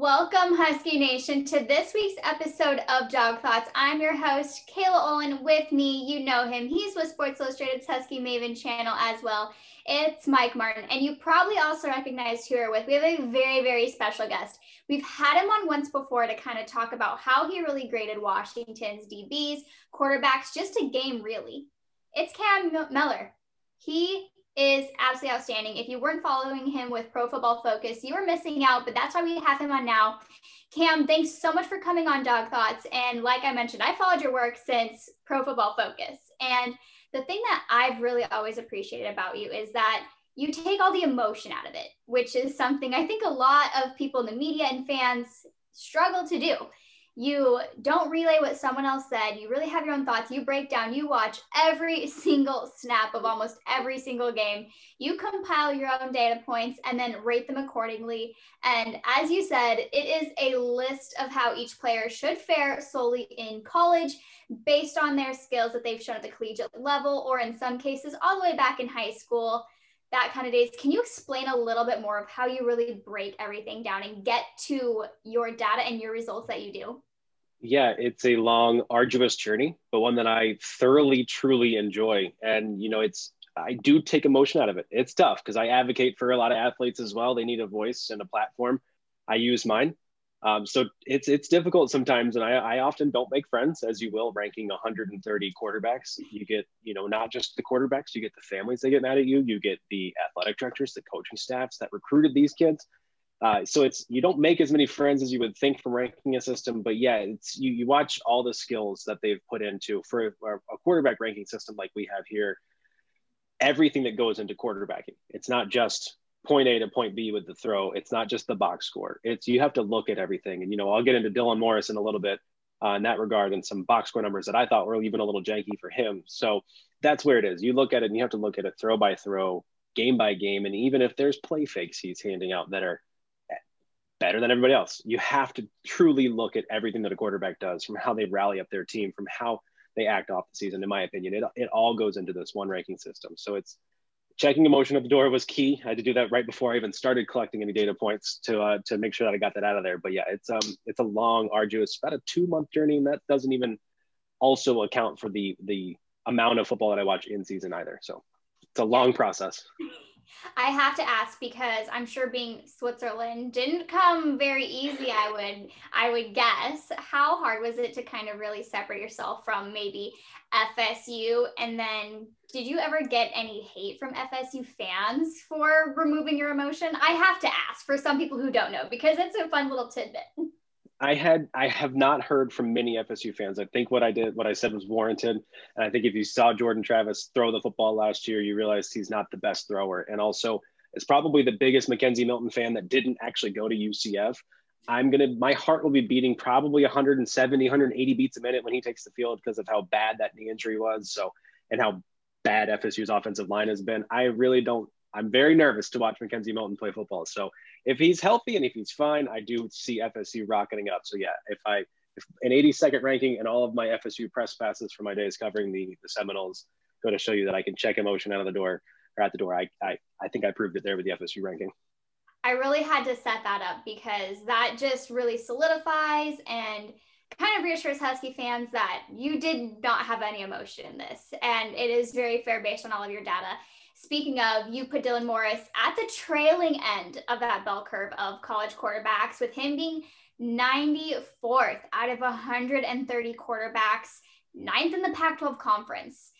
Welcome, Husky Nation, to this week's episode of Dog Thoughts. I'm your host, Kayla Olin. With me, you know him. He's with Sports Illustrated's Husky Maven channel as well. It's Mike Martin. And you probably also recognize who we're with. We have a very, very special guest. We've had him on once before to kind of talk about how he really graded Washington's DBs, quarterbacks, just a game, really. It's Cam Mellor. He is absolutely outstanding. If you weren't following him with Pro Football Focus, you were missing out, but that's why we have him on now. Cam, thanks so much for coming on Dog Thoughts. And like I mentioned, I followed your work since Pro Football Focus. And the thing that I've really always appreciated about you is that you take all the emotion out of it, which is something I think a lot of people in the media and fans struggle to do you don't relay what someone else said. You really have your own thoughts. You break down. You watch every single snap of almost every single game. You compile your own data points and then rate them accordingly. And as you said it is a list of how each player should fare solely in college based on their skills that they've shown at the collegiate level or in some cases all the way back in high school that kind of days. Can you explain a little bit more of how you really break everything down and get to your data and your results that you do? Yeah, it's a long, arduous journey, but one that I thoroughly, truly enjoy. And, you know, it's, I do take emotion out of it. It's tough because I advocate for a lot of athletes as well. They need a voice and a platform. I use mine. Um, so it's it's difficult sometimes, and I, I often don't make friends, as you will, ranking 130 quarterbacks. You get, you know, not just the quarterbacks, you get the families that get mad at you, you get the athletic directors, the coaching staffs that recruited these kids. Uh, so it's you don't make as many friends as you would think from ranking a system, but yeah, it's you, you watch all the skills that they've put into for a, a quarterback ranking system like we have here. Everything that goes into quarterbacking, it's not just point A to point B with the throw. It's not just the box score. It's you have to look at everything. And you know, I'll get into Dylan Morris in a little bit uh, in that regard and some box score numbers that I thought were even a little janky for him. So that's where it is. You look at it and you have to look at it throw by throw, game by game, and even if there's play fakes he's handing out that are better than everybody else. You have to truly look at everything that a quarterback does from how they rally up their team, from how they act off the season. In my opinion, it, it all goes into this one ranking system. So it's checking emotion at the door was key. I had to do that right before I even started collecting any data points to uh, to make sure that I got that out of there. But yeah, it's um it's a long, arduous, about a two month journey, and that doesn't even also account for the the amount of football that I watch in season either. So it's a long process. I have to ask because I'm sure being Switzerland didn't come very easy. I would I would guess. How hard was it to kind of really separate yourself from maybe FSU? And then did you ever get any hate from FSU fans for removing your emotion? I have to ask for some people who don't know because it's a fun little tidbit. I had I have not heard from many FSU fans. I think what I did, what I said was warranted. And I think if you saw Jordan Travis throw the football last year, you realized he's not the best thrower. And also is probably the biggest McKenzie Milton fan that didn't actually go to UCF. I'm gonna my heart will be beating probably 170, 180 beats a minute when he takes the field because of how bad that knee injury was. So and how bad FSU's offensive line has been. I really don't I'm very nervous to watch McKenzie Milton play football. So if he's healthy and if he's fine, I do see FSU rocketing up. So yeah, if I if an 82nd ranking and all of my FSU press passes for my days covering the the Seminoles go to show you that I can check emotion out of the door or at the door. I I, I think I proved it there with the FSU ranking. I really had to set that up because that just really solidifies and kind of reassures Husky fans that you did not have any emotion in this. And it is very fair based on all of your data. Speaking of, you put Dylan Morris at the trailing end of that bell curve of college quarterbacks, with him being 94th out of 130 quarterbacks, ninth in the Pac 12 conference.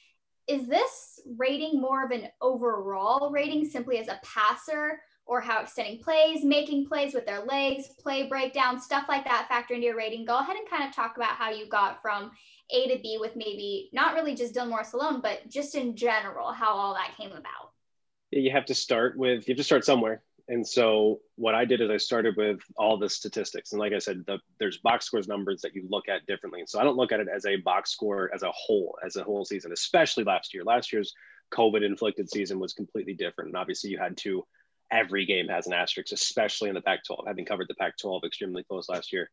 Is this rating more of an overall rating simply as a passer, or how extending plays, making plays with their legs, play breakdown, stuff like that factor into your rating? Go ahead and kind of talk about how you got from a to B with maybe not really just Dylan Morris alone, but just in general, how all that came about? You have to start with, you have to start somewhere. And so what I did is I started with all the statistics. And like I said, the, there's box scores numbers that you look at differently. And so I don't look at it as a box score as a whole, as a whole season, especially last year. Last year's COVID inflicted season was completely different. And obviously you had to, every game has an asterisk, especially in the Pac 12, having covered the Pac 12 extremely close last year.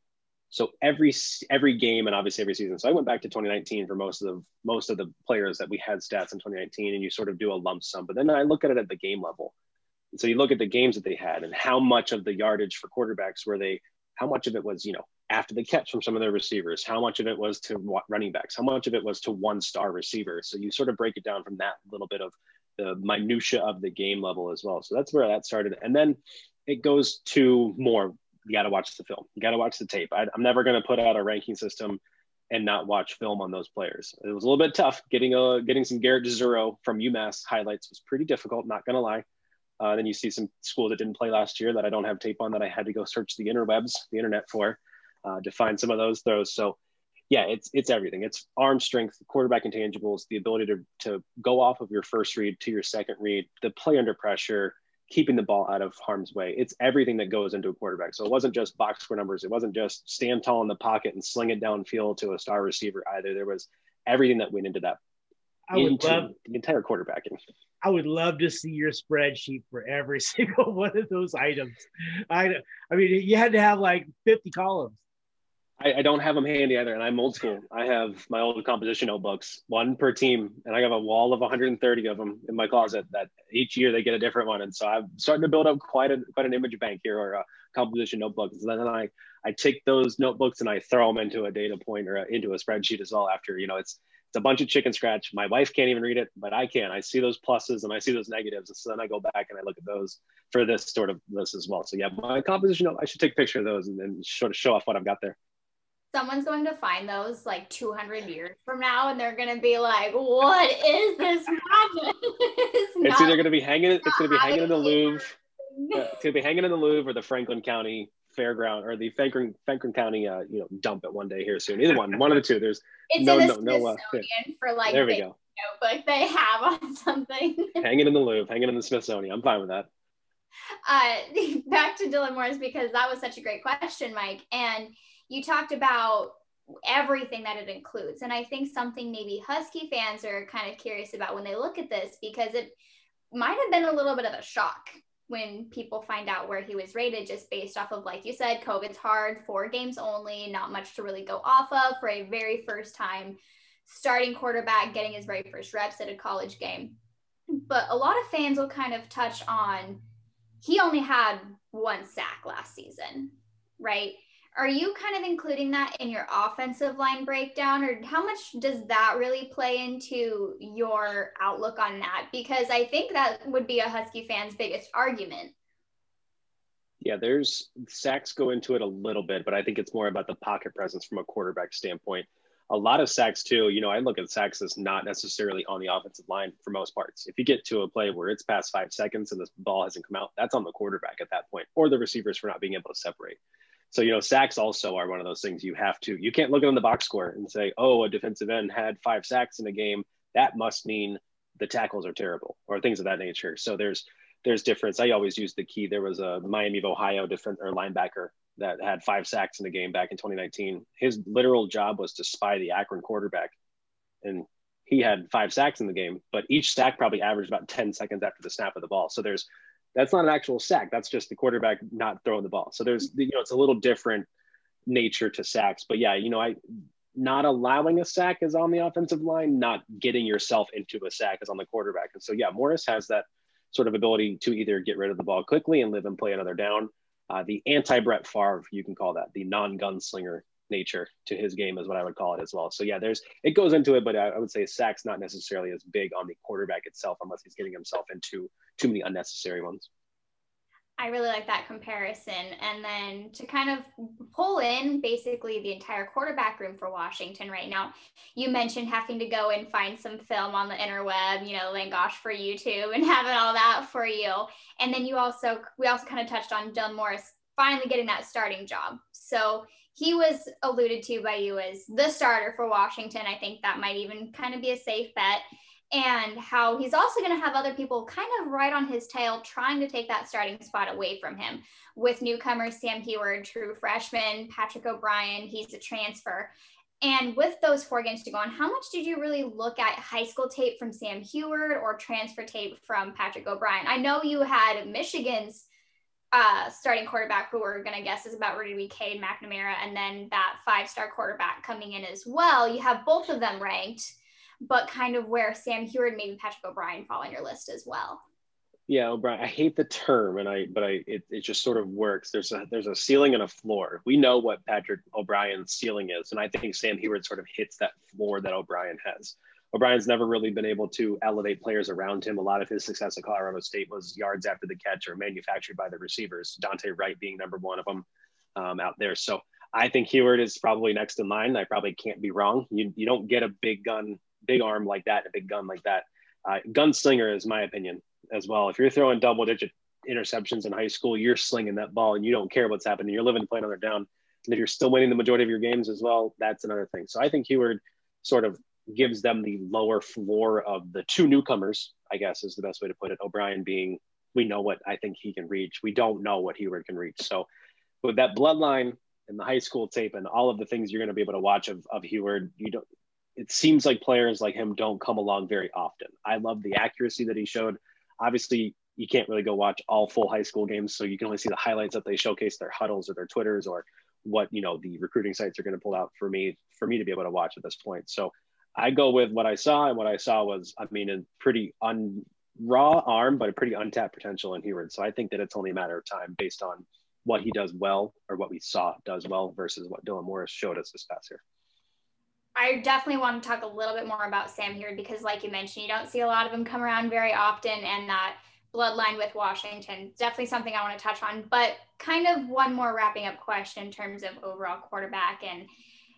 So every every game and obviously every season. So I went back to 2019 for most of the most of the players that we had stats in 2019, and you sort of do a lump sum. But then I look at it at the game level. And so you look at the games that they had and how much of the yardage for quarterbacks were they how much of it was, you know, after the catch from some of their receivers, how much of it was to running backs, how much of it was to one star receiver. So you sort of break it down from that little bit of the minutia of the game level as well. So that's where that started. And then it goes to more. You got to watch the film. You got to watch the tape. I, am never going to put out a ranking system and not watch film on those players. It was a little bit tough getting a getting some Garrett Dzuro from UMass highlights was pretty difficult. Not going to lie. Uh, then you see some schools that didn't play last year that I don't have tape on that I had to go search the interwebs, the internet for uh, to find some of those throws. So yeah, it's it's everything. It's arm strength, quarterback intangibles, the ability to to go off of your first read to your second read, the play under pressure, keeping the ball out of harm's way. It's everything that goes into a quarterback. So it wasn't just box score numbers. It wasn't just stand tall in the pocket and sling it downfield to a star receiver either. There was everything that went into that. I would love the entire quarterbacking. I would love to see your spreadsheet for every single one of those items. I, I mean, you had to have like 50 columns. I, I, don't have them handy either, and I'm old school. I have my old composition notebooks, one per team, and I have a wall of 130 of them in my closet. That each year they get a different one, and so I'm starting to build up quite a quite an image bank here or a composition notebook. And then I I take those notebooks and I throw them into a data point or a, into a spreadsheet as well. After you know, it's it's a bunch of chicken scratch. My wife can't even read it, but I can. I see those pluses and I see those negatives, and so then I go back and I look at those for this sort of this as well. So yeah, my composition I should take a picture of those and then sort of show off what I've got there someone's going to find those like 200 years from now and they're going to be like what is this madness it's, it's either going to be hanging it's going to be hanging in the louvre. Yeah, it's going to be hanging in the louvre or the franklin county fairground or the franklin, franklin county uh, you know dump it one day here soon. Either one one of the two. There's it's no, no, no, uh, for like there we go. notebook they have on something. Hanging in the louvre hanging in the smithsonian. I'm fine with that. Uh, back to dylan morris because that was such a great question mike. And you talked about everything that it includes. And I think something maybe Husky fans are kind of curious about when they look at this because it might have been a little bit of a shock when people find out where he was rated just based off of like you said COVID's hard, four games only, not much to really go off of for a very first time starting quarterback getting his very first reps at a college game. But a lot of fans will kind of touch on he only had one sack last season, right? Are you kind of including that in your offensive line breakdown or how much does that really play into your outlook on that? Because i think that would be a husky fan's biggest argument. Yeah there's sacks go into it a little bit but i think it's more about the pocket presence from a quarterback standpoint. A lot of sacks too you know i look at sacks as not necessarily on the offensive line for most parts. If you get to a play where it's past five seconds and the ball hasn't come out that's on the quarterback at that point or the receivers for not being able to separate so, you know, sacks also are one of those things you have to, you can't look at the box score and say, oh, a defensive end had five sacks in a game. That must mean the tackles are terrible or things of that nature. So there's, there's difference. I always use the key. There was a Miami of Ohio defense or linebacker that had five sacks in the game back in 2019. His literal job was to spy the Akron quarterback. And he had five sacks in the game, but each sack probably averaged about 10 seconds after the snap of the ball. So there's that's not an actual sack. That's just the quarterback not throwing the ball. So there's, you know, it's a little different nature to sacks. But yeah, you know, I not allowing a sack is on the offensive line, not getting yourself into a sack is on the quarterback. And so yeah, Morris has that sort of ability to either get rid of the ball quickly and live and play another down. Uh, the anti Brett Favre, you can call that the non gunslinger nature to his game is what I would call it as well. So yeah, there's it goes into it, but I, I would say sacks not necessarily as big on the quarterback itself unless he's getting himself into too many unnecessary ones. I really like that comparison. And then to kind of pull in basically the entire quarterback room for Washington right now, you mentioned having to go and find some film on the interweb, you know, thank gosh for YouTube and having all that for you. And then you also, we also kind of touched on Dylan Morris finally getting that starting job. So he was alluded to by you as the starter for Washington. I think that might even kind of be a safe bet. And how he's also going to have other people kind of right on his tail trying to take that starting spot away from him with newcomers Sam Huard, true freshman, Patrick O'Brien, he's a transfer. And with those four games to go on, how much did you really look at high school tape from Sam Huard or transfer tape from Patrick O'Brien? I know you had Michigan's uh, starting quarterback who we're going to guess is about ready to be McNamara, and then that five star quarterback coming in as well. You have both of them ranked, but kind of where Sam Huard, maybe Patrick O'Brien fall on your list as well. Yeah, O'Brien. I hate the term, and I but I it, it just sort of works. There's a there's a ceiling and a floor. We know what Patrick O'Brien's ceiling is, and I think Sam Huard sort of hits that floor that O'Brien has. O'Brien's never really been able to elevate players around him. A lot of his success at Colorado State was yards after the catch or manufactured by the receivers. Dante Wright being number one of them um, out there. So I think Huard is probably next in line. I probably can't be wrong. You you don't get a big gun, big arm like that, a big gun like that. Uh, gunslinger is my opinion as well. If you're throwing double digit interceptions in high school, you're slinging that ball and you don't care what's happening. You're living to play another down. And if you're still winning the majority of your games as well, that's another thing. So I think Huard sort of gives them the lower floor of the two newcomers, I guess is the best way to put it. O'Brien being, we know what I think he can reach. We don't know what Huard can reach. So with that bloodline and the high school tape and all of the things you're going to be able to watch of, of Huard, you don't, it seems like players like him don't come along very often. I love the accuracy that he showed obviously you can't really go watch all full high school games so you can only see the highlights that they showcase their huddles or their twitters or what you know the recruiting sites are going to pull out for me for me to be able to watch at this point so i go with what i saw and what i saw was i mean a pretty un raw arm but a pretty untapped potential in Huard. so i think that it's only a matter of time based on what he does well or what we saw does well versus what dylan morris showed us this past year I definitely want to talk a little bit more about Sam Huard because, like you mentioned, you don't see a lot of them come around very often, and that bloodline with Washington definitely something I want to touch on. But kind of one more wrapping up question in terms of overall quarterback and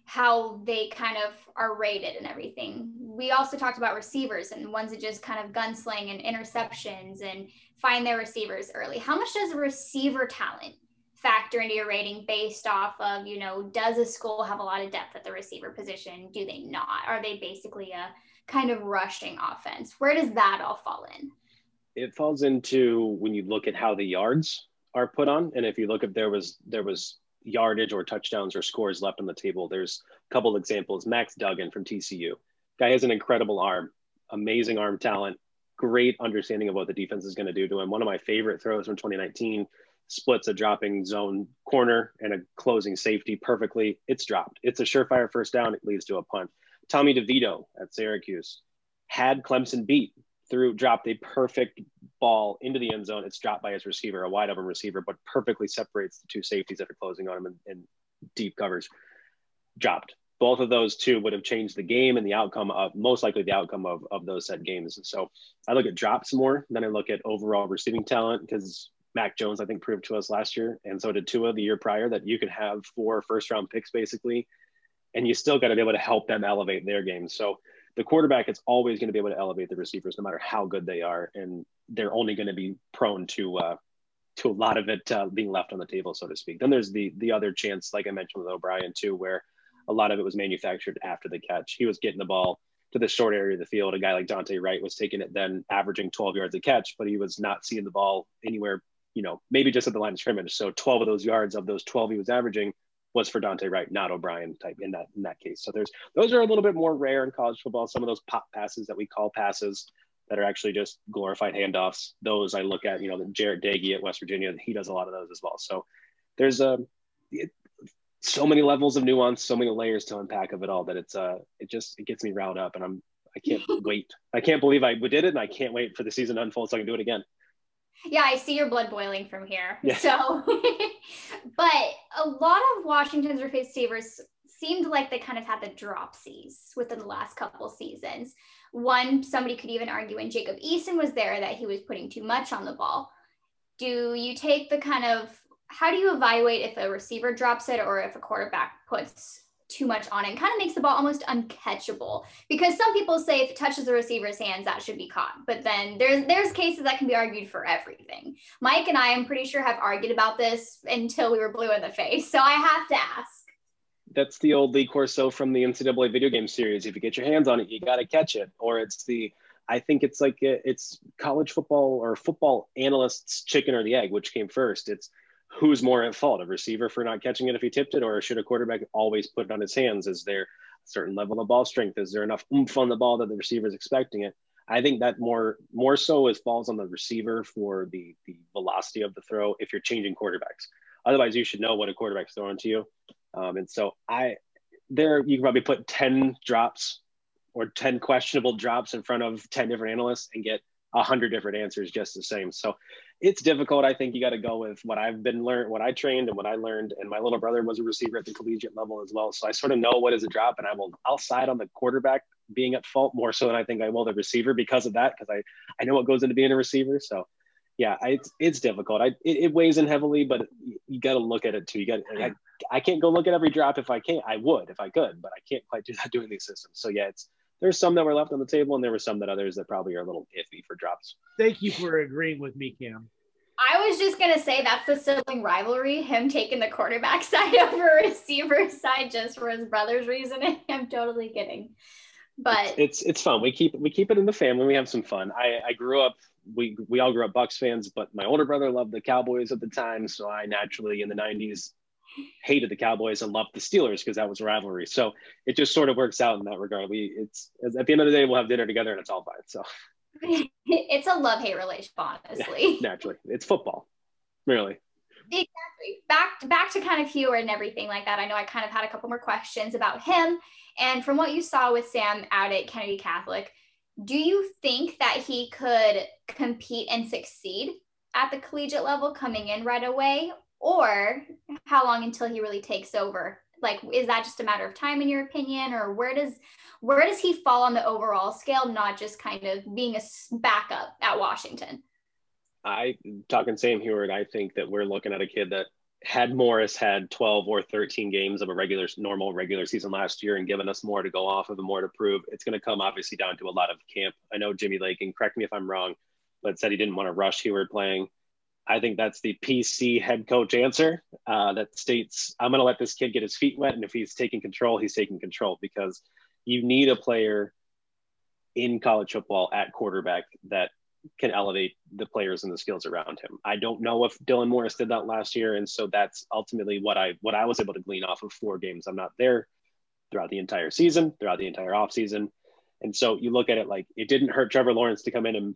how they kind of are rated and everything. We also talked about receivers and ones that just kind of gunsling and interceptions and find their receivers early. How much does receiver talent factor into your rating based off of, you know, does a school have a lot of depth at the receiver position? Do they not? Are they basically a kind of rushing offense? Where does that all fall in? It falls into when you look at how the yards are put on. And if you look at there was there was yardage or touchdowns or scores left on the table, there's a couple examples. Max Duggan from TCU. Guy has an incredible arm, amazing arm talent, great understanding of what the defense is going to do to him. One of my favorite throws from 2019 splits a dropping zone corner and a closing safety perfectly. It's dropped. It's a surefire first down. It leads to a punt. Tommy DeVito at Syracuse had Clemson beat through dropped a perfect ball into the end zone. It's dropped by his receiver, a wide open receiver, but perfectly separates the two safeties that are closing on him in deep covers. Dropped. Both of those two would have changed the game and the outcome of most likely the outcome of, of those set games. So I look at drops more than I look at overall receiving talent because Mac Jones, I think, proved to us last year, and so did Tua the year prior, that you can have four first round picks basically, and you still got to be able to help them elevate their game. So the quarterback is always going to be able to elevate the receivers, no matter how good they are, and they're only going to be prone to uh, to a lot of it uh, being left on the table, so to speak. Then there's the the other chance, like I mentioned with O'Brien too, where a lot of it was manufactured after the catch. He was getting the ball to the short area of the field. A guy like Dante Wright was taking it then averaging 12 yards a catch, but he was not seeing the ball anywhere you know, maybe just at the line of scrimmage. So 12 of those yards of those 12 he was averaging was for Dante Wright, not O'Brien type in that in that case. So there's those are a little bit more rare in college football. Some of those pop passes that we call passes that are actually just glorified handoffs. Those I look at, you know, Jarret Doege at West Virginia, he does a lot of those as well. So there's a it, so many levels of nuance, so many layers to unpack of it all that it's uh it just it gets me riled up and I'm I can't wait. I can't believe I did it and I can't wait for the season to unfold so I can do it again. Yeah, I see your blood boiling from here. Yeah. So, but a lot of Washington's receivers seemed like they kind of had the dropsies within the last couple seasons. One, somebody could even argue when Jacob Eason was there that he was putting too much on the ball. Do you take the kind of how do you evaluate if a receiver drops it or if a quarterback puts too much on it and kind of makes the ball almost uncatchable because some people say if it touches the receiver's hands that should be caught but then there's there's cases that can be argued for everything mike and i i'm pretty sure have argued about this until we were blue in the face so i have to ask that's the old Lee Corso from the NCAA video game series. If you get your hands on it, you got to catch it. Or it's the, I think it's like it's college football or football analysts' chicken or the egg, which came first. It's who's more at fault, a receiver for not catching it if he tipped it, or should a quarterback always put it on his hands? Is there a certain level of ball strength? Is there enough oomph on the ball that the receiver is expecting it? I think that more more so is falls on the receiver for the the velocity of the throw if you're changing quarterbacks. Otherwise, you should know what a quarterback's throwing to you. Um, and so I there you can probably put 10 drops or 10 questionable drops in front of 10 different analysts and get a hundred different answers just the same. So it's difficult. I think you got to go with what I've been learned, what I trained, and what I learned. And my little brother was a receiver at the collegiate level as well, so I sort of know what is a drop, and I will I'll side on the quarterback being at fault more so than I think I will the receiver because of that, because I I know what goes into being a receiver. So yeah, I, it's it's difficult. I it, it, weighs in heavily, but you, got to look at it too. You got I, I can't go look at every drop if I can't. I would if I could, but I can't quite do that doing these systems. So yeah, it's there's some that were left on the table, and there were some that others that probably are a little iffy for drops. Thank you for agreeing with me, Cam. I was just gonna say that's the sibling rivalry. Him taking the quarterback side over receiver side just for his brother's reasoning. I'm totally kidding, but it's, it's it's fun. We keep we keep it in the family. We have some fun. I I grew up. We we all grew up Bucks fans, but my older brother loved the Cowboys at the time, so I naturally in the '90s hated the Cowboys and loved the Steelers because that was rivalry. So it just sort of works out in that regard. We it's at the end of the day we'll have dinner together and it's all fine. So it's a love hate relationship, honestly. Yeah, naturally, it's football, really. Exactly. Back to, back to kind of Huard and everything like that. I know I kind of had a couple more questions about him, and from what you saw with Sam out at Kennedy Catholic, do you think that he could compete and succeed at the collegiate level coming in right away, or how long until he really takes over? Like is that just a matter of time in your opinion or where does where does he fall on the overall scale not just kind of being a backup at washington? I talking sam Huard i think that we're looking at a kid that had morris had 12 or 13 games of a regular normal regular season last year and given us more to go off of and more to prove. It's going to come obviously down to a lot of camp. I know jimmy lake and correct me if i'm wrong but said he didn't want to rush Huard playing I think that's the PC head coach answer uh, that states, I'm going to let this kid get his feet wet. And if he's taking control, he's taking control because you need a player in college football at quarterback that can elevate the players and the skills around him. I don't know if Dylan Morris did that last year. And so that's ultimately what I, what I was able to glean off of four games. I'm not there throughout the entire season, throughout the entire offseason. And so you look at it like it didn't hurt Trevor Lawrence to come in and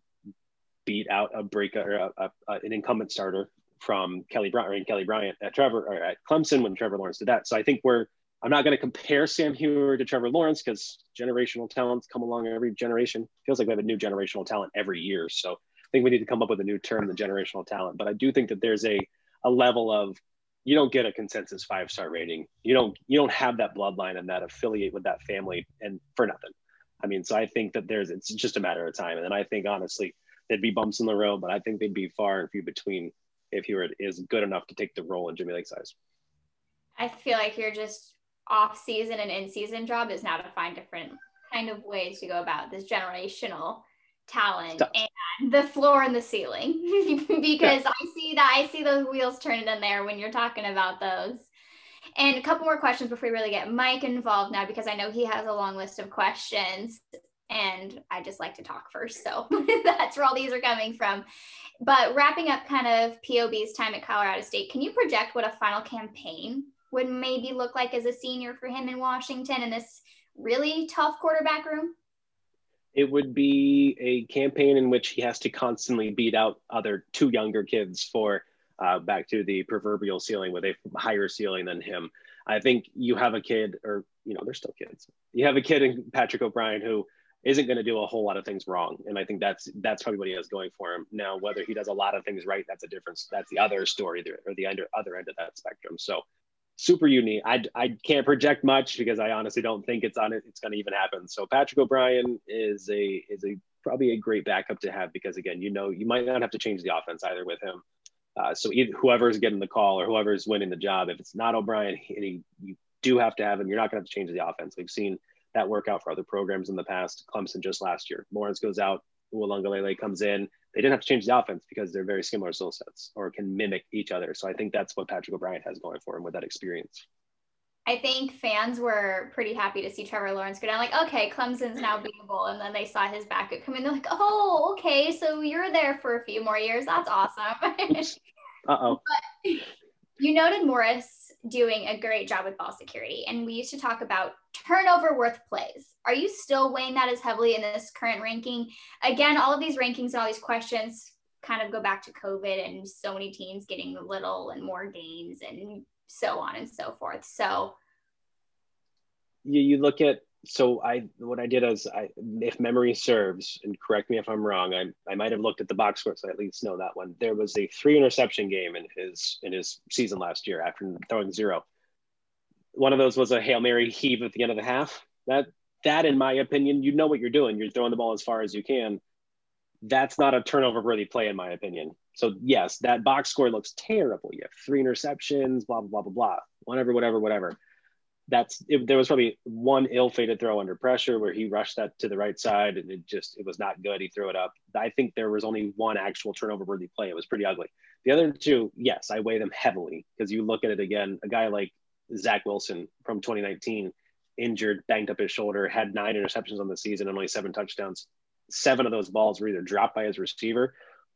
beat out a break or a, a, an incumbent starter from Kelly Bryant and Kelly Bryant at Trevor or at Clemson when Trevor Lawrence did that. So I think we're I'm not going to compare Sam Huard to Trevor Lawrence because generational talents come along every generation. Feels like we have a new generational talent every year. So I think we need to come up with a new term, the generational talent. But I do think that there's a a level of you don't get a consensus five star rating. You don't you don't have that bloodline and that affiliate with that family and for nothing. I mean, so I think that there's it's just a matter of time. And then I think honestly, there'd be bumps in the road, but I think they'd be far and few between if he were is good enough to take the role in Jimmy Lake's eyes. I feel like you're just off season and in season job is now to find different kind of ways to go about this generational talent and the floor and the ceiling because yeah. I see that I see those wheels turning in there when you're talking about those. And a couple more questions before we really get Mike involved now because I know he has a long list of questions and I just like to talk first. So that's where all these are coming from. But wrapping up kind of POB's time at Colorado State, can you project what a final campaign would maybe look like as a senior for him in Washington in this really tough quarterback room? It would be a campaign in which he has to constantly beat out other two younger kids for uh, back to the proverbial ceiling with a higher ceiling than him. I think you have a kid, or you know, they're still kids. You have a kid in Patrick O'Brien who isn't going to do a whole lot of things wrong. And I think that's that's probably what he has going for him. Now, whether he does a lot of things right, that's a difference. That's the other story or the under, other end of that spectrum. So super unique. I, I can't project much because I honestly don't think it's on it. It's going to even happen. So Patrick O'Brien is a is a probably a great backup to have because again, you know, you might not have to change the offense either with him. Uh, so either, whoever's getting the call or whoever's winning the job, if it's not O'Brien, he, you do have to have him. You're not going to have to change the offense. We've seen that work out for other programs in the past. Clemson just last year. Lawrence goes out, Uiagalelei comes in. They didn't have to change the offense because they're very similar skill sets or can mimic each other. So I think that's what Patrick O'Brien has going for him with that experience. I think fans were pretty happy to see Trevor Lawrence go down. Like, okay, Clemson's now beatable, and then they saw his backup come in. They're like, oh, okay, so you're there for a few more years. That's awesome. uh oh. You noted Morris doing a great job with ball security, and we used to talk about turnover worth plays. Are you still weighing that as heavily in this current ranking? Again, all of these rankings and all these questions kind of go back to COVID and so many teams getting little and more gains and so on and so forth. So you, you look at so I what I did is I if memory serves and correct me if I'm wrong I I might have looked at the box score so I at least know that one. There was a three interception game in his in his season last year after throwing zero. One of those was a hail mary heave at the end of the half. That that in my opinion you know what you're doing. You're throwing the ball as far as you can. That's not a turnover worthy play in my opinion. So yes that box score looks terrible. You have three interceptions blah blah blah blah blah. Whatever whatever whatever that's it, there was probably one ill-fated throw under pressure where he rushed that to the right side and it just it was not good. He threw it up. I think there was only one actual turnover worthy play. It was pretty ugly. The other two, yes, I weigh them heavily because you look at it again. A guy like Zach Wilson from 2019, injured, banged up his shoulder, had nine interceptions on the season and only seven touchdowns. Seven of those balls were either dropped by his receiver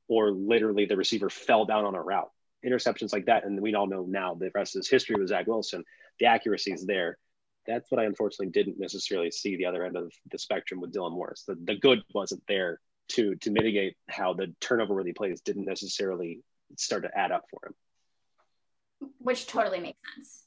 or literally the receiver fell down on a route. Interceptions like that, and we all know now the rest of his history with Zach Wilson the accuracy is there. That's what I unfortunately didn't necessarily see the other end of the spectrum with Dylan Morris. The, the good wasn't there to to mitigate how the turnover worthy plays didn't necessarily start to add up for him. Which totally makes sense.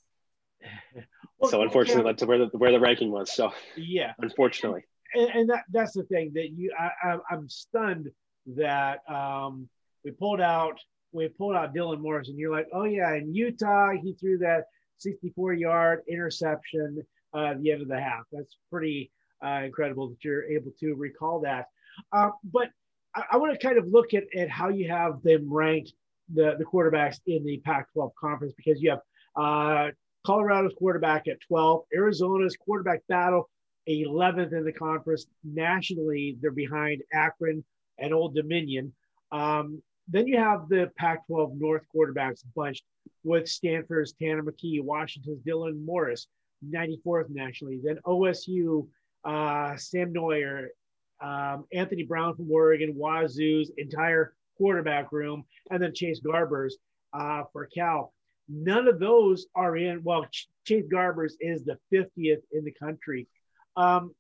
well, so unfortunately, yeah. that's where the where the ranking was. So yeah, unfortunately, and, and that that's the thing that you I, I I'm stunned that um, we pulled out we pulled out Dylan Morris, and you're like, oh yeah, in Utah he threw that 64 yard interception uh, at the end of the half. That's pretty uh, incredible that you're able to recall that. Uh, but I, I want to kind of look at, at how you have them ranked, the, the quarterbacks in the Pac 12 conference, because you have uh, Colorado's quarterback at 12, Arizona's quarterback battle 11th in the conference. Nationally, they're behind Akron and Old Dominion. Um, then you have the Pac 12 North quarterbacks bunched with Stanford's Tanner McKee, Washington's Dylan Morris, 94th nationally. Then OSU, uh, Sam Noyer, um, Anthony Brown from Oregon, Wazoo's entire quarterback room, and then Chase Garbers uh, for Cal. None of those are in. Well, Ch- Chase Garbers is the 50th in the country. Um,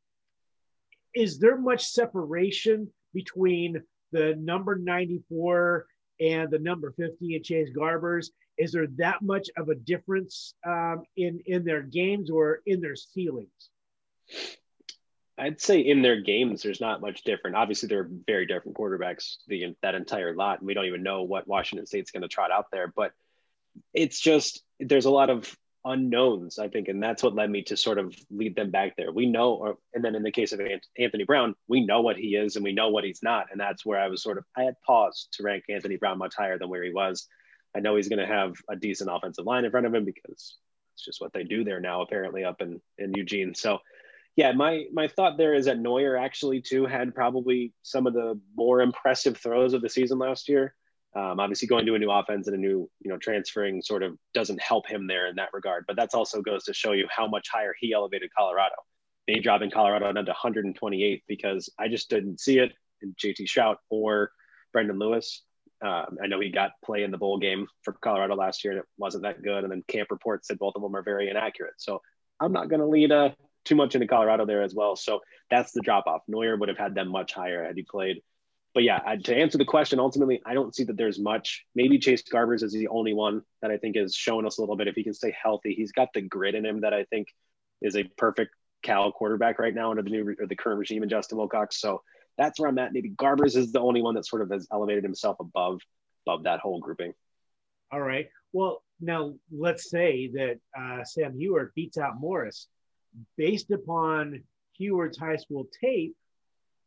is there much separation between the number 94 and the number 50 in Chase Garbers? Is there that much of a difference um, in in their games or in their ceilings? I'd say in their games, there's not much different. Obviously, they're very different quarterbacks, the that entire lot, and we don't even know what Washington State's going to trot out there. But it's just there's a lot of unknowns, I think, and that's what led me to sort of lead them back there. We know, or, and then in the case of Anthony Brown, we know what he is and we know what he's not, and that's where I was sort of I had paused to rank Anthony Brown much higher than where he was. I know he's going to have a decent offensive line in front of him because it's just what they do there now, apparently up in in Eugene. So. Yeah, my my thought there is that Noyer actually too had probably some of the more impressive throws of the season last year. Um, obviously, going to a new offense and a new, you know, transferring sort of doesn't help him there in that regard. But that's also goes to show you how much higher he elevated Colorado. They dropping Colorado down to 128 because I just didn't see it in JT Shrout or Brendon Lewis. Um, I know he got play in the bowl game for Colorado last year and it wasn't that good. And then camp reports said both of them are very inaccurate. So I'm not going to lead uh, too much into Colorado there as well. So that's the drop off. Noyer would have had them much higher had he played but yeah, to answer the question, ultimately, I don't see that there's much. Maybe Chase Garbers is the only one that I think has shown us a little bit. If he can stay healthy, he's got the grit in him that I think is a perfect Cal quarterback right now under the new or the current regime in Justin Wilcox. So that's where I'm at. Maybe Garbers is the only one that sort of has elevated himself above above that whole grouping. All right. Well, now let's say that uh, Sam Huard beats out Morris. Based upon Huard's high school tape,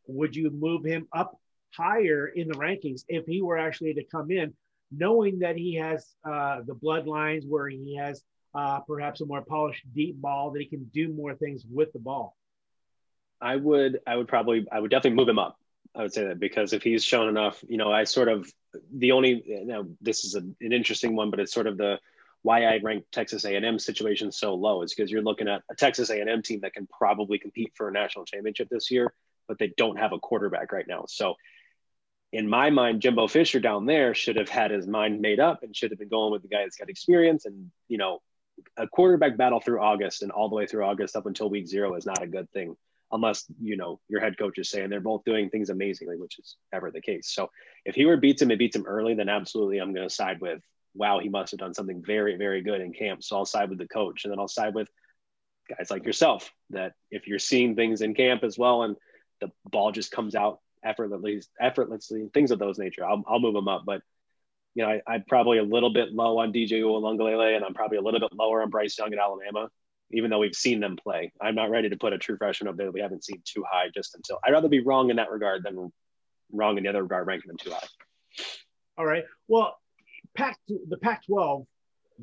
would you move him up higher in the rankings if he were actually to come in, knowing that he has uh, the bloodlines where he has uh, perhaps a more polished deep ball that he can do more things with the ball. I would, I would probably, I would definitely move him up. I would say that because if he's shown enough, you know, I sort of the only you now this is a, an interesting one, but it's sort of the why I rank Texas A&M situation so low is because you're looking at a Texas A&M team that can probably compete for a national championship this year, but they don't have a quarterback right now. So in my mind, Jimbo Fisher down there should have had his mind made up and should have been going with the guy that's got experience. And, you know, a quarterback battle through August and all the way through August up until week zero is not a good thing unless, you know, your head coach is saying they're both doing things amazingly, which is ever the case. So if he were beats him and beats him early, then absolutely I'm going to side with, wow, he must have done something very, very good in camp. So I'll side with the coach and then I'll side with guys like yourself that if you're seeing things in camp as well and the ball just comes out effortlessly, effortlessly, things of those nature, I'll, I'll move them up. But you know, I, am probably a little bit low on DJ Uiagalelei, and I'm probably a little bit lower on Bryce Young at Alabama, even though we've seen them play. I'm not ready to put a true freshman up there we haven't seen too high just until I'd rather be wrong in that regard than wrong in the other regard, ranking them too high. All right. Well, Pac the Pac-12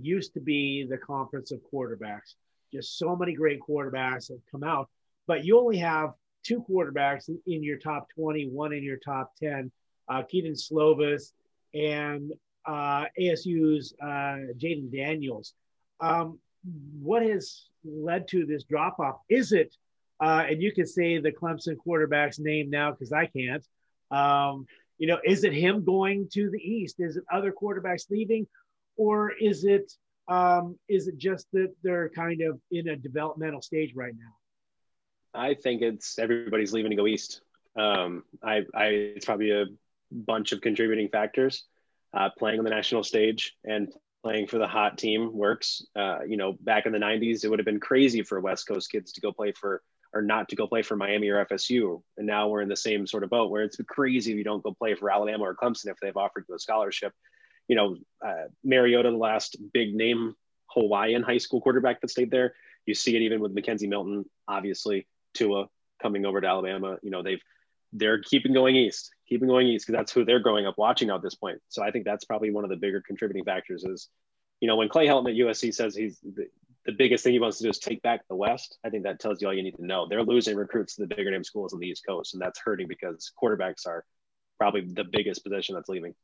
used to be the conference of quarterbacks. Just so many great quarterbacks have come out, but you only have two quarterbacks in your top 20, one in your top 10. Uh, Kedon Slovis and uh, ASU's uh, Jayden Daniels. Um, what has led to this drop off? Is it, uh, and you can say the Clemson quarterback's name now because I can't. Um, you know, is it him going to the East? Is it other quarterbacks leaving, or is it um, is it just that they're kind of in a developmental stage right now? I think it's everybody's leaving to go east. Um, I, I, it's probably a bunch of contributing factors. Uh, playing on the national stage and playing for the hot team works. Uh, you know, back in the 90s, it would have been crazy for West Coast kids to go play for or not to go play for Miami or FSU. And now we're in the same sort of boat where it's crazy if you don't go play for Alabama or Clemson if they've offered you a scholarship. You know, uh, Mariota, the last big name Hawaiian high school quarterback that stayed there. You see it even with McKenzie Milton, obviously, Tua coming over to Alabama. You know, they've they're keeping going east, keeping going east because that's who they're growing up watching at this point. So I think that's probably one of the bigger contributing factors is, you know, when Clay Helton at USC says he's the, the biggest thing he wants to do is take back the West, I think that tells you all you need to know. They're losing recruits to the bigger name schools on the East Coast, and that's hurting because quarterbacks are probably the biggest position that's leaving.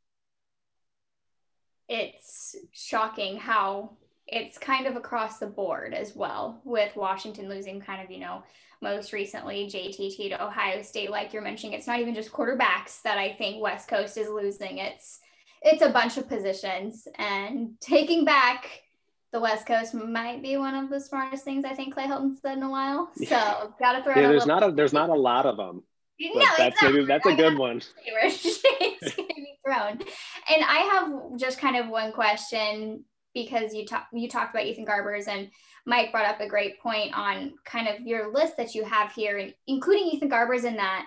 It's shocking how it's kind of across the board as well with Washington losing kind of, you know, most recently JTT to Ohio State, like you're mentioning. It's not even just quarterbacks that I think West Coast is losing. It's it's a bunch of positions and taking back the West Coast might be one of the smartest things I think Clay Helton said in a while. So gotta throw. Yeah, there's not a there's not a lot of them. No, that's exactly. maybe that's a good one. it's gonna be thrown. And I have just kind of one question because you talk you talked about Ethan Garbers and Mike brought up a great point on kind of your list that you have here, including Ethan Garbers in that.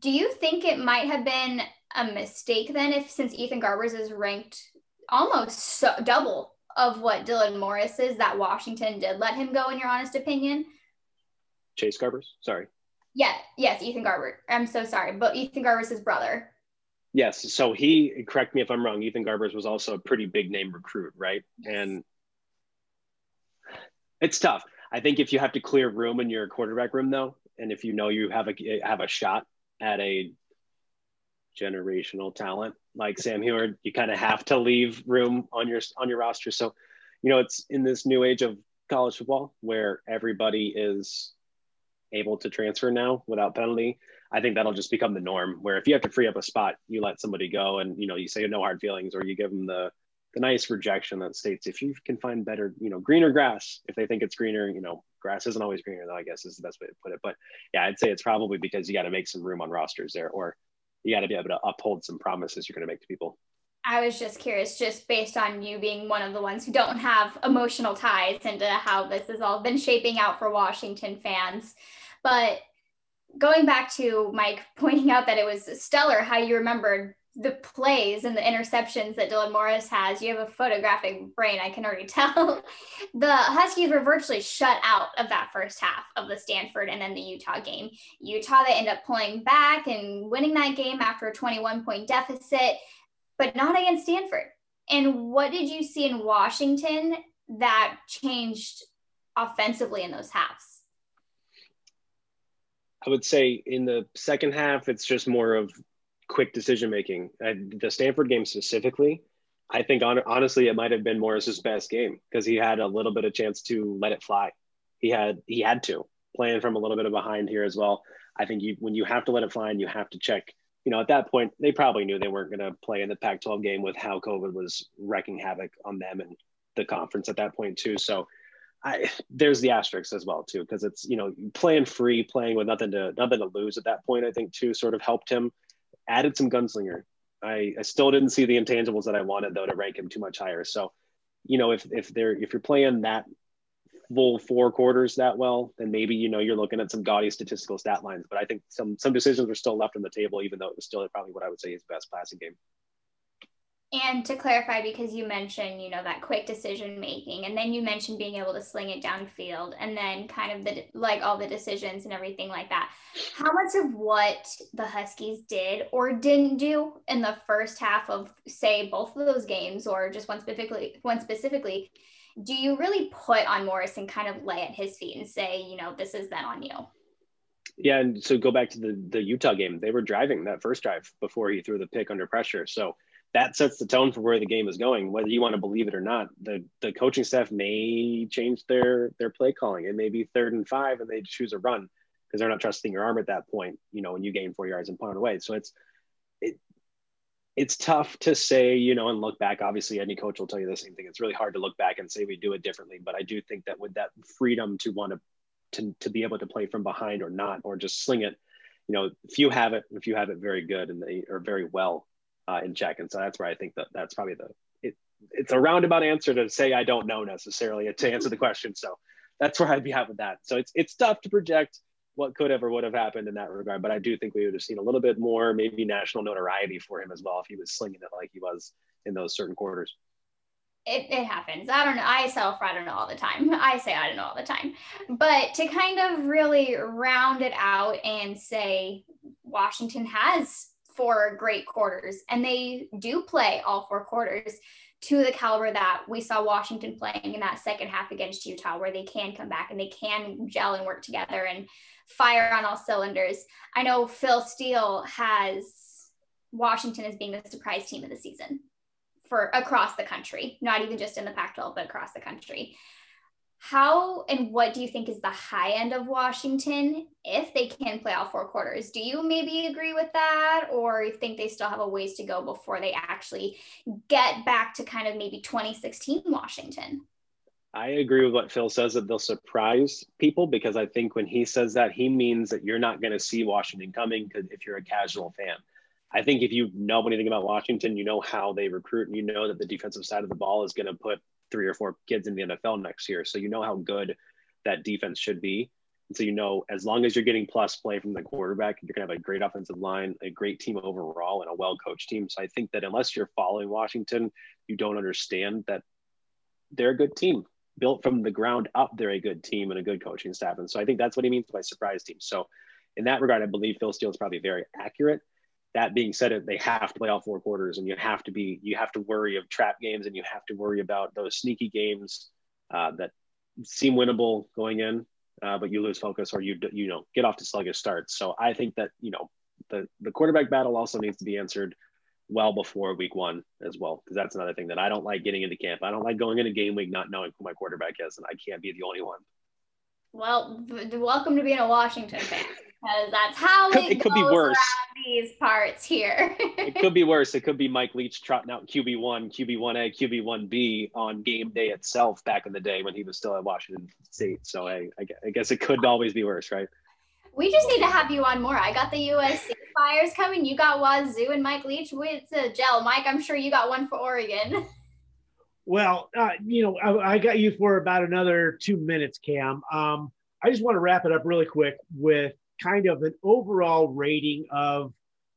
Do you think it might have been a mistake then, if since Ethan Garbers is ranked almost so, double of what Dylan Morris is, that Washington did let him go, in your honest opinion? Chase Garbers, sorry. Yeah, yes, Ethan Garber. I'm so sorry, but Ethan Garbers' brother. Yes. So he, correct me if I'm wrong, Ethan Garbers was also a pretty big name recruit, right? And it's tough. I think if you have to clear room in your quarterback room, though, and if you know you have a have a shot at a generational talent like Sam Huard, you kind of have to leave room on your on your roster. So, you know, it's in this new age of college football where everybody is able to transfer now without penalty. I think that'll just become the norm. Where if you have to free up a spot, you let somebody go, and you know you say no hard feelings, or you give them the the nice rejection that states if you can find better, you know, greener grass. If they think it's greener, you know, grass isn't always greener, though. I guess is the best way to put it. But yeah, I'd say it's probably because you got to make some room on rosters there, or you got to be able to uphold some promises you're going to make to people. I was just curious, just based on you being one of the ones who don't have emotional ties into how this has all been shaping out for Washington fans. But going back to Mike pointing out that it was stellar how you remembered the plays and the interceptions that Dylan Morris has, you have a photographic brain, I can already tell. the Huskies were virtually shut out of that first half of the Stanford and then the Utah game. Utah, they end up pulling back and winning that game after a 21 point deficit, but not against Stanford. And what did you see in Washington that changed offensively in those halves? I would say in the second half, it's just more of quick decision making. The Stanford game specifically, I think on, honestly, it might have been Morris's best game because he had a little bit of chance to let it fly. He had he had to playing from a little bit of behind here as well. I think you when you have to let it fly and you have to check. You know, at that point, they probably knew they weren't going to play in the Pac-12 game with how COVID was wrecking havoc on them and the conference at that point too. So I, there's the asterisks as well too, because it's you know playing free, playing with nothing to nothing to lose at that point. I think too sort of helped him. Added some gunslinger. I, I still didn't see the intangibles that I wanted though to rank him too much higher. So, you know, if if they're if you're playing that full four quarters that well, then maybe you know you're looking at some gaudy statistical stat lines. But I think some some decisions were still left on the table, even though it was still probably what I would say his best passing game. And to clarify, because you mentioned, you know, that quick decision making, and then you mentioned being able to sling it downfield, and then kind of the like all the decisions and everything like that. How much of what the Huskies did or didn't do in the first half of, say, both of those games, or just one specifically, one specifically, do you really put on Morris and kind of lay at his feet and say, you know, this is then on you? Yeah, and so go back to the the Utah game. They were driving that first drive before he threw the pick under pressure. So that sets the tone for where the game is going, whether you want to believe it or not. The the coaching staff may change their their play calling. It may be third and five, and they choose a run because they're not trusting your arm at that point. You know, when you gain four yards and punt away. So it's it it's tough to say, you know, and look back. Obviously, any coach will tell you the same thing. It's really hard to look back and say we do it differently. But I do think that with that freedom to want to to, to be able to play from behind or not, or just sling it, you know, if you have it, if you have it very good and they are very well, uh, in check. And so that's where I think that that's probably the it, it's a roundabout answer to say I don't know necessarily to answer the question. So that's where I'd be at with that. So it's it's tough to project what could have or would have happened in that regard, but I do think we would have seen a little bit more maybe national notoriety for him as well if he was slinging it like he was in those certain quarters. It, it, happens. I don't know. I self I don't know all the time. I say I don't know all the time. But to kind of really round it out and say Washington has four great quarters, and they do play all four quarters to the caliber that we saw Washington playing in that second half against Utah, where they can come back and they can gel and work together and fire on all cylinders. I know Phil Steele has Washington as being the surprise team of the season for across the country, not even just in the Pac 12, but across the country how and what do you think is the high end of Washington if they can play all four quarters? Do you maybe agree with that, or you think they still have a ways to go before they actually get back to kind of maybe 2016 Washington? I agree with what Phil says that they'll surprise people because I think when he says that, he means that you're not going to see Washington coming because if you're a casual fan. I think if you know anything about Washington, you know how they recruit and you know that the defensive side of the ball is going to put three or four kids in the NFL next year. So you know how good that defense should be. And so you know, as long as you're getting plus play from the quarterback, you're gonna have a great offensive line, a great team overall, and a well-coached team. So I think that unless you're following Washington, you don't understand that they're a good team. Built from the ground up, they're a good team and a good coaching staff. And so I think that's what he means by surprise team. So in that regard, I believe Phil Steele is probably very accurate that being said, they have to play all four quarters, and you have to be you have to worry of trap games, and you have to worry about those sneaky games uh, that seem winnable going in, uh, but you lose focus or you you know get off to sluggish starts. So I think that you know the the quarterback battle also needs to be answered well before week one as well, because that's another thing that I don't like getting into camp. I don't like going into game week not knowing who my quarterback is, and I can't be the only one. Well, welcome to being a Washington fan because that's how it, it could be worse. These parts here. it could be worse. It could be Mike Leach trotting out QB one, QB one A, QB one B on game day itself back in the day when he was still at Washington State. So I, I guess it could always be worse, right? We just need to have you on more. I got the USC Fires coming. You got Wazoo and Mike Leach. It's a gel. Mike, I'm sure you got one for Oregon. Well, uh, you know, I, I, got you for about another two minutes, Cam. Um, I just want to wrap it up really quick with kind of an overall rating of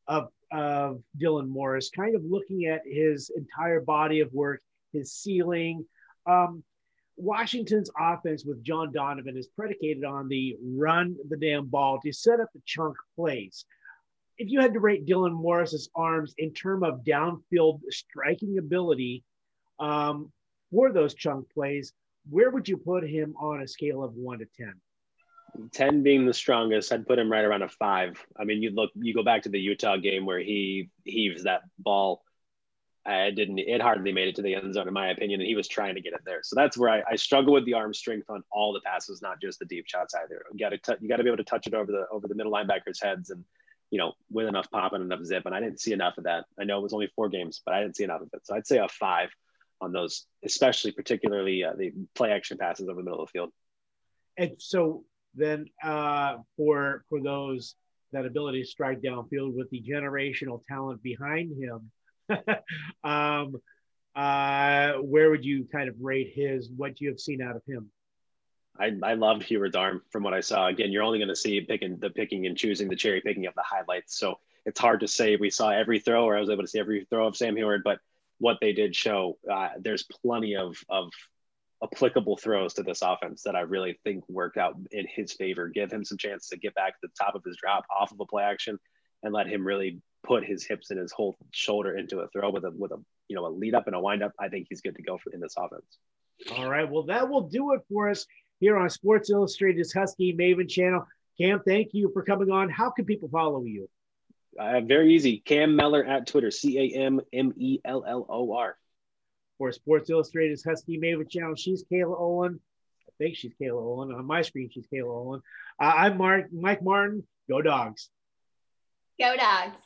of of Dylan Morris, kind of looking at his entire body of work, his ceiling. Um, Washington's offense with John Donovan is predicated on the run the damn ball to set up the chunk plays. If you had to rate Dylan Morris's arms in terms of downfield striking ability um, for those chunk plays, where would you put him on a scale of one to 10? 10 being the strongest, I'd put him right around a five. I mean, you look, you go back to the Utah game where he heaves that ball. I didn't, it hardly made it to the end zone, in my opinion, and he was trying to get it there. So that's where I, I struggle with the arm strength on all the passes, not just the deep shots either. You got to, t- you got to be able to touch it over the, over the middle linebackers' heads and, you know, with enough pop and enough zip. And I didn't see enough of that. I know it was only four games, but I didn't see enough of it. So I'd say a five on those, especially particularly uh, the play action passes over the middle of the field. And so then uh, for for those that ability to strike downfield with the generational talent behind him, um, uh, where would you kind of rate his what you have seen out of him? I, I loved Huard's arm from what I saw. Again, you're only going to see picking the picking and choosing the cherry picking of the highlights. So it's hard to say we saw every throw or I was able to see every throw of Sam Huard, but what they did show, uh, there's plenty of of applicable throws to this offense that I really think worked out in his favor. Give him some chance to get back to the top of his drop off of a play action and let him really put his hips and his whole shoulder into a throw with a with a you know a lead up and a wind up. I think he's good to go for in this offense. All right. Well, that will do it for us here on Sports Illustrated's Husky Maven channel. Cam, thank you for coming on. How can people follow you? Uh, very easy. Cam Mellor at Twitter. C A M M E L L O R. For Sports Illustrated's Husky Maven channel, she's Kayla Olin. I think she's Kayla Olin. On my screen, she's Kayla Olin. Uh, I'm Mark, Mike Martin. Go Dogs. Go Dogs.